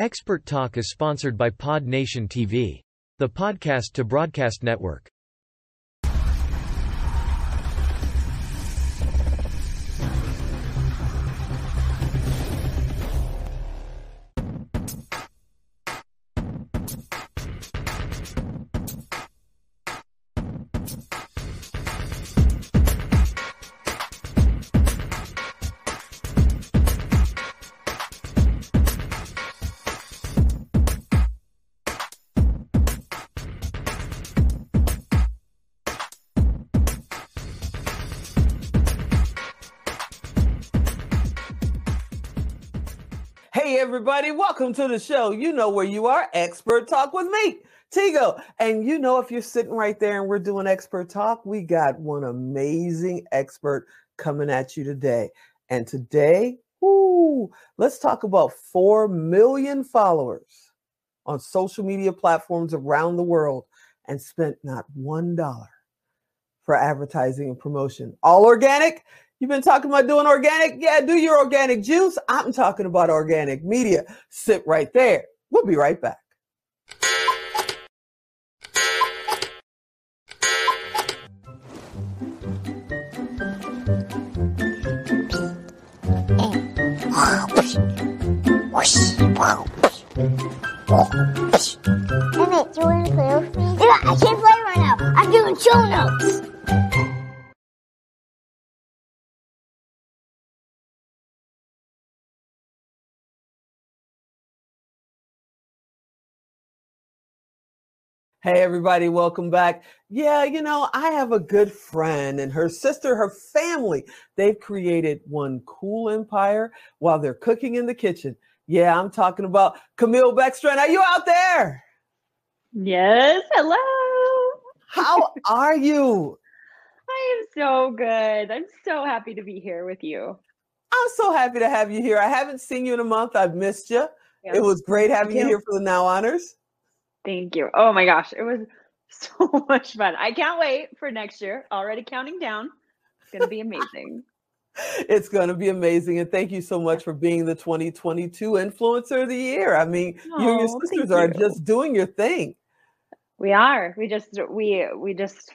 Expert Talk is sponsored by Pod Nation TV, the podcast to broadcast network. Hey, everybody, welcome to the show. You know where you are, Expert Talk with me, Tigo. And you know, if you're sitting right there and we're doing Expert Talk, we got one amazing expert coming at you today. And today, let's talk about 4 million followers on social media platforms around the world and spent not $1 for advertising and promotion. All organic? You've been talking about doing organic? Yeah, do your organic juice. I'm talking about organic media. Sit right there. We'll be right back. To play with me? I can't play right now. I'm doing show notes. Hey, everybody, welcome back. Yeah, you know, I have a good friend and her sister, her family. They've created one cool empire while they're cooking in the kitchen. Yeah, I'm talking about Camille Beckstrand. Are you out there? Yes, hello. How are you? I am so good. I'm so happy to be here with you. I'm so happy to have you here. I haven't seen you in a month. I've missed you. Yeah. It was great having you here for the Now Honors. Thank you. Oh my gosh, it was so much fun. I can't wait for next year. Already counting down. It's going to be amazing. It's going to be amazing. And thank you so much for being the 2022 Influencer of the Year. I mean, you and your Oh, sisters are you. just doing your thing. We are. We just we we just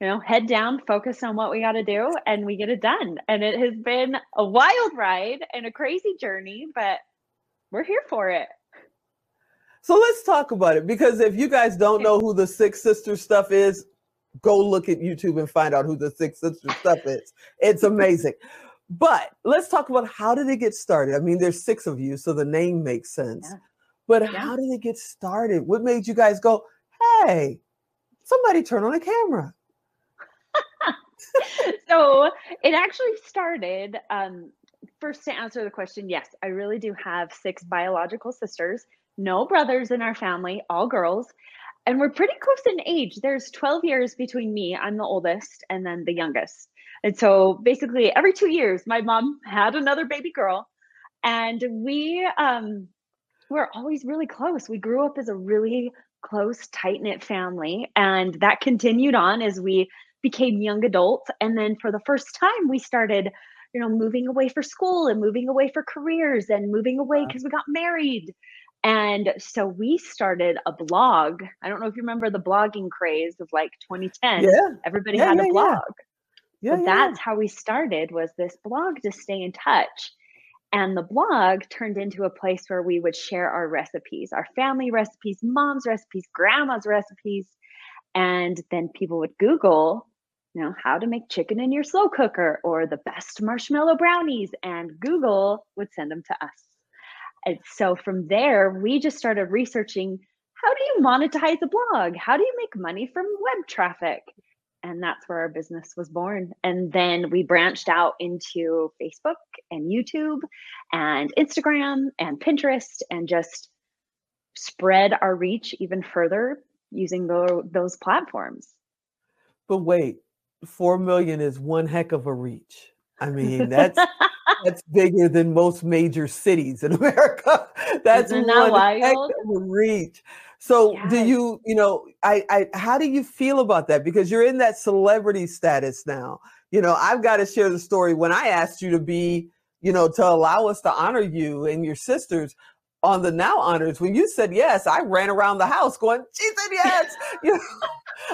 you know head down, focus on what we got to do, and we get it done. And it has been a wild ride and a crazy journey, but we're here for it. So let's talk about it because if you guys don't know who the Six Sisters stuff is, go look at YouTube and find out who the Six Sisters stuff is. It's amazing. But let's talk about how did it get started? I mean, there's six of you, so the name makes sense. Yeah. But Yeah. how did it get started? What made you guys go, hey, somebody turn on a camera? so it actually started um, first to answer the question yes i really do have six biological sisters no brothers in our family all girls and we're pretty close in age. There's 12 years between me i'm the oldest and then the youngest. And so basically every two years my mom had another baby girl and we um, were always really close. We grew up as a really close tight knit family and that continued on as we became young adults. And then for the first time we started you know moving away for school and moving away for careers and moving away because we got married and so we started a blog. I don't know if you remember the blogging craze of like 2010 Yeah. everybody Yeah, had yeah, a blog. Yeah. so yeah, that's how we started was this blog to stay in touch. And the blog turned into a place where we would share our recipes our family recipes mom's recipes grandma's recipes. And then people would google you know how to make chicken in your slow cooker or the best marshmallow brownies. And google would send them to us and so from there we just started researching how do you monetize a blog? How do you make money from web traffic? And that's where our business was born. And then we branched out into facebook and youtube and instagram and pinterest and just spread our reach even further using tho- those platforms. But wait, four million is one heck of a reach. I mean, that's that's bigger than most major cities in America. That's Isn't that wild? reach. So do you, you know, I, I how do you feel about that? Because you're in that celebrity status now. You know, I've got to share the story when I asked you to be, you know, to allow us to honor you and your sisters. On the now honors, when you said yes, I ran around the house going, she said yes. you know,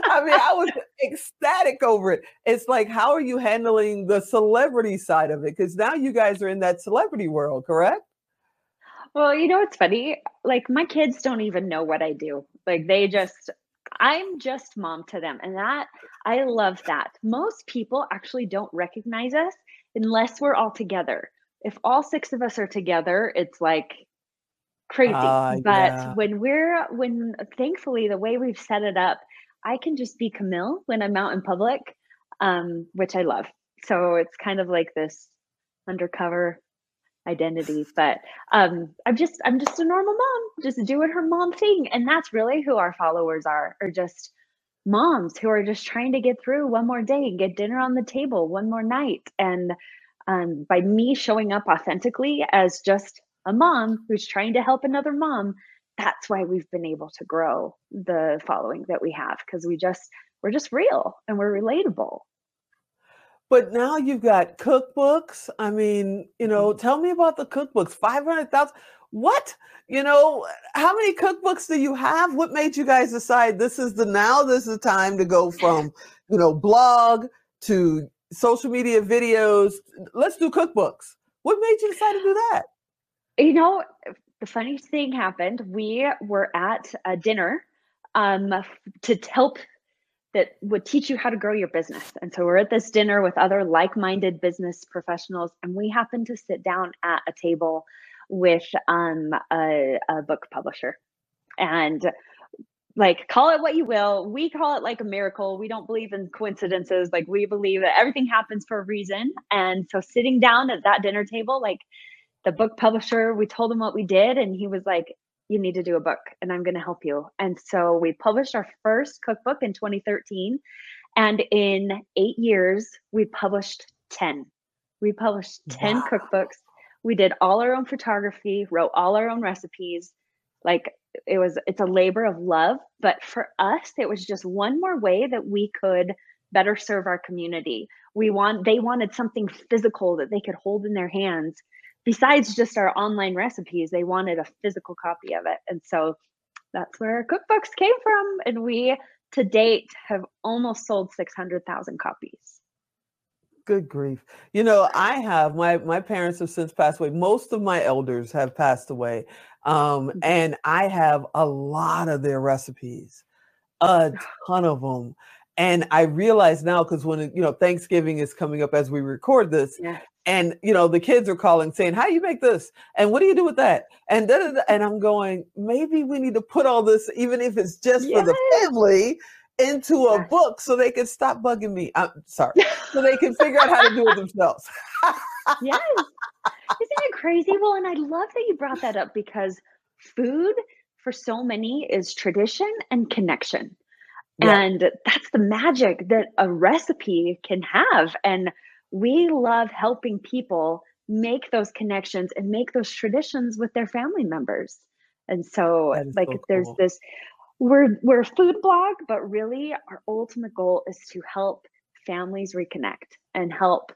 I mean, I was ecstatic over it. It's like, how are you handling the celebrity side of it? Because now you guys are in that celebrity world, correct? Well, you know what's funny? Like my kids don't even know what I do. Like they just I'm just mom to them. And that I love that. Most people actually don't recognize us unless we're all together. If all six of us are together, it's like crazy. Ah, but yeah. when we're when thankfully the way we've set it up, I can just be Camille when I'm out in public, um, which I love. So it's kind of like this undercover identity but um i'm just i'm just a normal mom just doing her mom thing and that's really who our followers are are just moms who are just trying to get through one more day and get dinner on the table one more night and um, by me showing up authentically as just a mom who's trying to help another mom that's why we've been able to grow the following that we have because we just we're just real and we're relatable But now you've got cookbooks. I mean, you know, Mm-hmm. tell me about the cookbooks. 500,000. What? You know, how many cookbooks do you have? What made you guys decide this is the now this is the time to go from, you know, blog to social media videos. Let's do cookbooks. What made you decide to do that? You know the funniest thing happened we were at a dinner um, to help that would teach you how to grow your business. And so we're at this dinner with other like-minded business professionals and we happened to sit down at a table with um, a, a book publisher. And like call it what you will we call it like a miracle. We don't believe in coincidences. Like we believe that everything happens for a reason. And so sitting down at that dinner table like the book publisher we told him what we did and he was like you need to do a book and i'm going to help you. And so we published our first cookbook in 2013 and in eight years we published 10 we published 10 Wow. cookbooks. We did all our own photography wrote all our own recipes. Like it was it's a labor of love but for us it was just one more way that we could better serve our community. We want they wanted something physical that they could hold in their hands besides just our online recipes they wanted a physical copy of it and so that's where our cookbooks came from and we to date have almost sold 600000 copies Good grief. You know, I have my my parents have since passed away. Most of my elders have passed away. Um, Mhm. and I have a lot of their recipes, a ton of them. And I realize now because when you know Thanksgiving is coming up as we record this, yeah and you know the kids are calling saying, "How do you make this? And what do you do with that?" And da, da, da," and I'm going, maybe we need to put all this, even if it's just for the family, into a Yes. book so they can stop bugging me. I'm sorry so they can figure out how to do it themselves. yes isn't it crazy well and i love that you brought that up because food for so many is tradition and connection Yeah. and that's the magic that a recipe can have and we love helping people make those connections and make those traditions with their family members. And so like so there's this we're we're a food blog but really our ultimate goal is to help families reconnect and help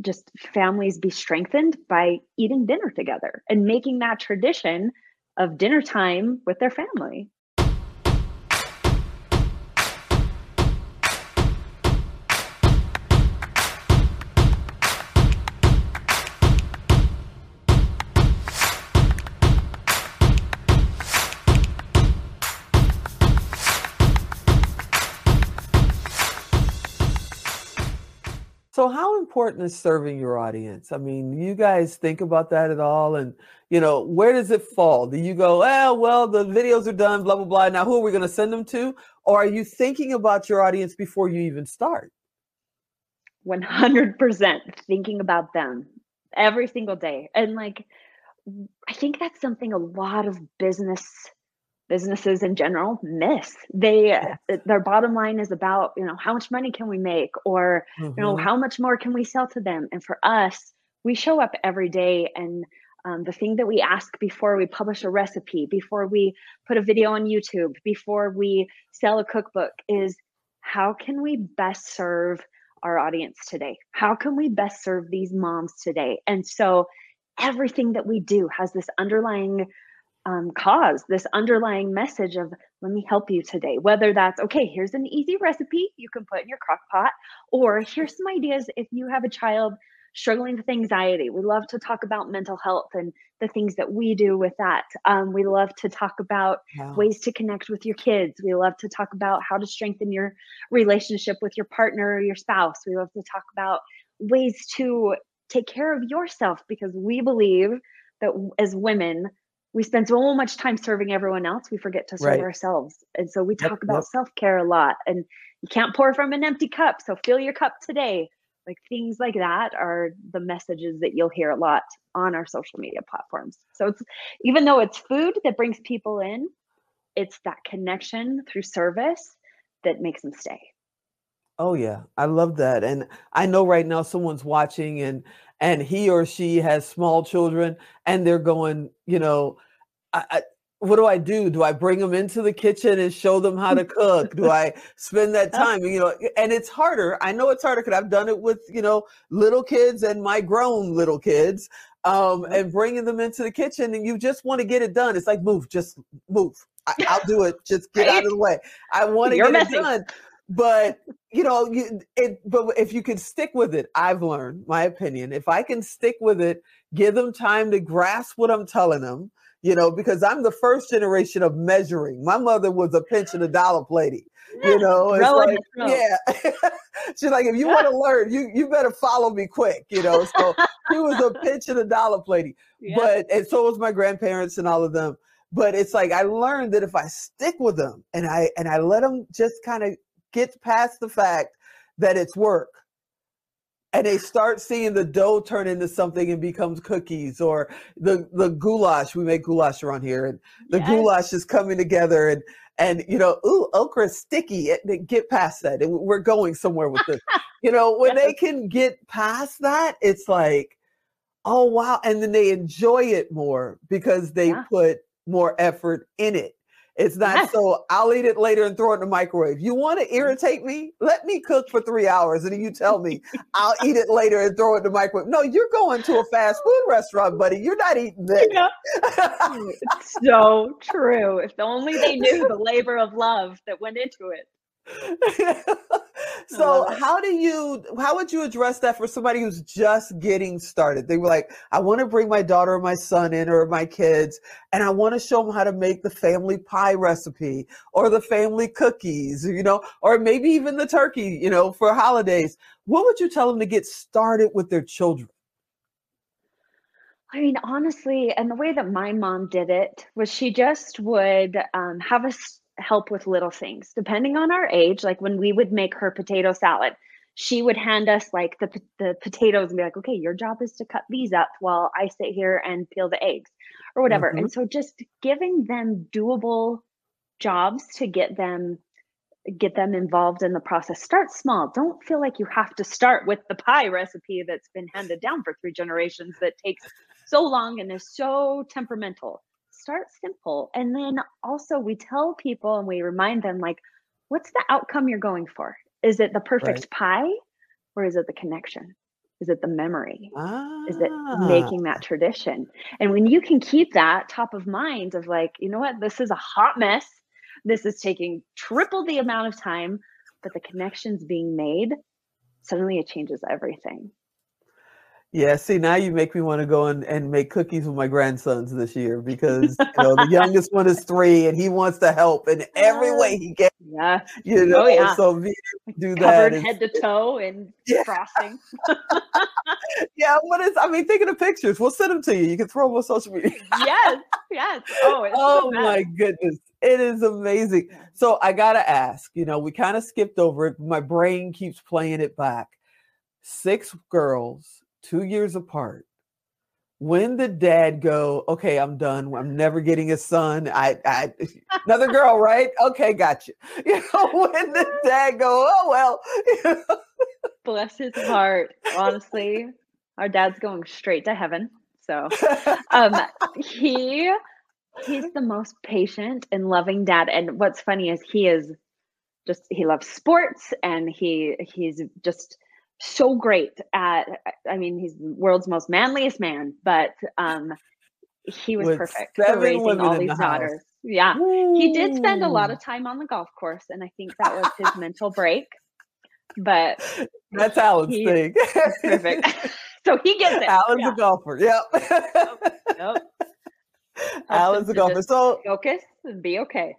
just families be strengthened by eating dinner together and making that tradition of dinner time with their family So, how important is serving your audience? I mean, you guys think about that at all? And, you know, where does it fall? Do you go, oh, well, the videos are done, blah, blah, blah. Now, who are we going to send them to? Or are you thinking about your audience before you even start? 100% thinking about them every single day and like i think that's something a lot of business businesses in general miss they Yes. their bottom line is about you know how much money can we make or you know Mhm. how much more can we sell to them and for us we show up every day and um, the thing that we ask before we publish a recipe before we put a video on youtube before we sell a cookbook is how can we best serve our audience today how can we best serve these moms today and so everything that we do has this underlying um, cause, this underlying message of, let me help you today. Whether that's, okay, here's an easy recipe you can put in your crock pot, or here's some ideas if you have a child struggling with anxiety. We love to talk about mental health and the things that we do with that. Um, we love to talk about Wow. ways to connect with your kids. We love to talk about how to strengthen your relationship with your partner or your spouse. We love to talk about ways to take care of yourself because we believe that as women, we spend so much time serving everyone else, we forget to serve Right. ourselves. And so we Yep, talk about yep. self care a lot. And you can't pour from an empty cup. So fill your cup today. Like things like that are the messages that you'll hear a lot on our social media platforms. So it's even though it's food that brings people in, it's that connection through service that makes them stay. Oh yeah, I love that. And I know right now someone's watching and and he or she has small children and they're going, you know, I, I what do I do? Do I bring them into the kitchen and show them how to cook? Do I spend that time? You know, and it's harder. I know it's harder because I've done it with, you know, little kids and my grown little kids. Um, and bringing them into the kitchen and you just want to get it done. It's like, move, just move. I, I'll do it. Just get out of the way. I want to get messy. it done but you know you it but if you can stick with it i've learned my opinion. If i can stick with it give them time to grasp what i'm telling them you know because i'm the first generation of measuring. My mother was a pinch and a dollar lady you know like yeah. She's like if you want to learn you you better follow me quick you know so she was a pinch and a dollar lady. Yeah. but and so was my grandparents and all of them. But it's like i learned that if i stick with them and i and i let them just kind of get past the fact that it's work and they start seeing the dough turn into something and becomes cookies or the the goulash we make goulash around here and the Yes. goulash is coming together and and you know ooh okra is sticky and they get past that and we're going somewhere with this you know when they can get past that it's like oh wow and then they enjoy it more because they Yeah. put more effort in it it's not Yes. so i'll eat it later and throw it in the microwave you want to mm. irritate me let me cook for three hours and then you tell me i'll eat it later and throw it in the microwave no you're going to a fast food restaurant buddy you're not eating this. It's so true. If only they knew the labor of love that went into it. so how do you how would you address that for somebody who's just getting started? They were like i want to bring my daughter or my son in or my kids and i want to show them how to make the family pie recipe or the family cookies you know or maybe even the turkey you know for holidays. What would you tell them to get started with their children? I mean, honestly, and the way that my mom did it was she just would um, have us help with little things, depending on our age. Like when we would make her potato salad, she would hand us like the, the potatoes and be like, okay, your job is to cut these up while I sit here and peel the eggs or whatever. Mhm. And so just giving them doable jobs to get them get them involved in the process start small don't feel like you have to start with the pie recipe that's been handed down for three generations that takes so long and is so temperamental start simple and then also we tell people and we remind them like what's the outcome you're going for? Is it the perfect pie or is it the connection? Is it the memory? Is it Ah, making that tradition? And when you can keep that top of mind of like you know what? This is a hot mess. This is taking triple the amount of time but the connections being made suddenly it changes everything Yeah, see, now you make me want to go and, and make cookies with my grandsons this year because you know the youngest one is three and he wants to help in every way oh, he can. yeah You know, Oh, yeah. so being able to do that covered head to toe and Yeah. frosting yeah, what is? I mean, thinking of pictures, we'll send them to you. You can throw them on social media. yes yes oh oh my goodness, it is amazing. So I gotta ask, you know, we kind of skipped over it. My brain keeps playing it back. Six girls, two years apart. When did dad go, okay, I'm done. I'm never getting a son. I, I another girl, right? Okay, gotcha. You know, when did dad go, oh well, bless his heart honestly our dad's going straight to heaven so um he he's the most patient and loving dad and what's funny is he is just he loves sports and he he's just so great at i mean he's the world's most manliest man but um he was with perfect for raising all these the daughters. Yeah. He did spend a lot of time on the golf course, and I think that was his mental break. But That's Alan's he- thing. perfect. so he gets it. Alan's Yeah. a golfer. Yep. Yep. Alan's a golfer. So Focus and be okay.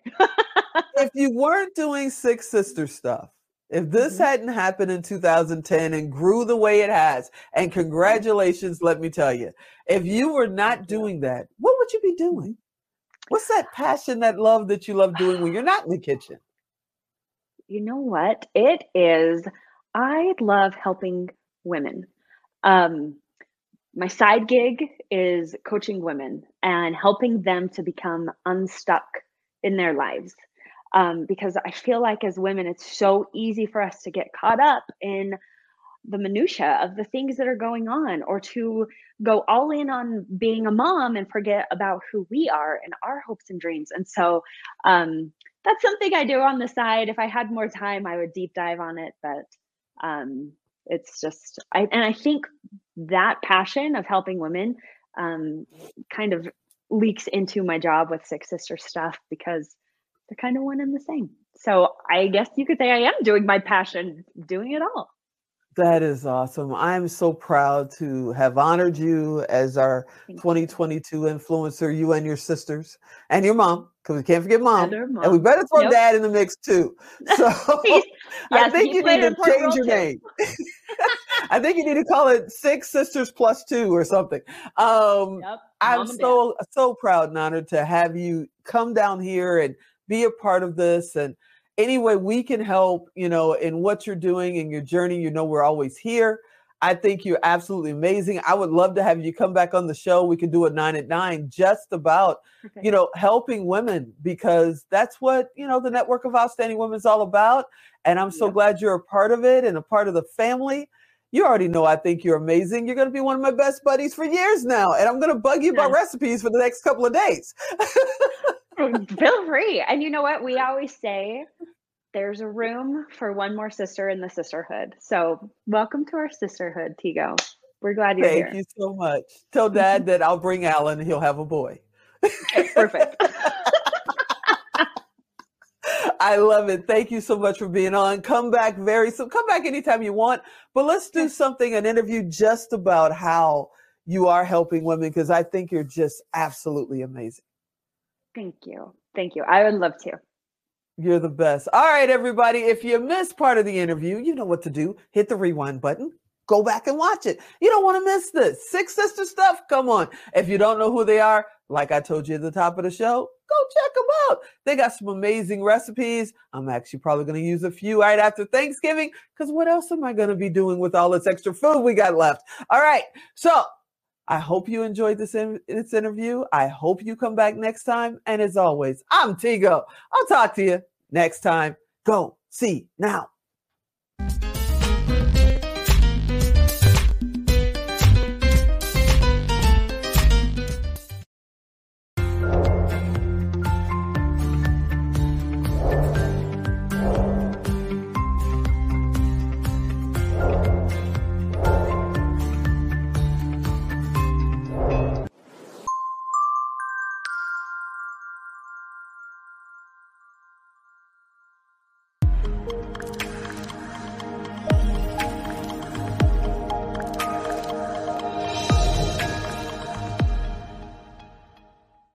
if you weren't doing Six Sister stuff, if this Mhm. hadn't happened in 2010 and grew the way it has, and congratulations, let me tell you, if you were not doing that, what would you be doing? What's that passion, that love that you love doing when you're not in the kitchen? You know what? It is, I love helping women. Um, my side gig is coaching women and helping them to become unstuck in their lives. Um, because I feel like as women, it's so easy for us to get caught up in the minutia of the things that are going on or to go all in on being a mom and forget about who we are and our hopes and dreams. And so um, that's something I do on the side. If I had more time, I would deep dive on it, but um, it's just I and I think that passion of helping women um, kind of leaks into my job with Six Sister stuff because they're kind of one and the same. So I guess you could say I am doing my passion, doing it all. That is awesome. I'm so proud to have honored you as our Thank you. 2022 influencer, you and your sisters and your mom, because we can't forget mom. And her And we better throw dad in the mix too. So He's- I think you need to change your name. I think you need to call it Six Sisters Plus Two or something. Um, Yep. I'm mom dad. so so proud and honored to have you come down here and be a part of this. And any way we can help, you know, in what you're doing in your journey, you know, we're always here. I think you're absolutely amazing. I would love to have you come back on the show. We could do a nine at nine just about Perfect. you know, helping women because that's what, you know, the Network of Outstanding Women is all about. And I'm so Yeah. glad you're a part of it and a part of the family. You already know I think you're amazing. You're going to be one of my best buddies for years now. And I'm going to bug you about recipes for the next couple of days. Feel free. And you know what? We always say there's a room for one more sister in the sisterhood. So welcome to our sisterhood, Tigo. We're glad you're Thank here. Thank you so much. Tell dad that I'll bring Alan and he'll have a boy. Okay, perfect. I love it. Thank you so much for being on. Come back very soon. Come back anytime you want. But let's do something, an interview just about how you are helping women because I think you're just absolutely amazing. Thank you. Thank you. I would love to. You're the best. All right, everybody. If you missed part of the interview, you know what to do. Hit the rewind button. Go back and watch it. You don't want to miss this. Six Sister stuff. Come on. If you don't know who they are, like I told you at the top of the show, go check them out. They got some amazing recipes. I'm actually probably going to use a few right after Thanksgiving because what else am I going to be doing with all this extra food we got left? All right. So I hope you enjoyed this, in- this interview. I hope you come back next time. And as always, I'm Tigo. I'll talk to you next time. Go see now.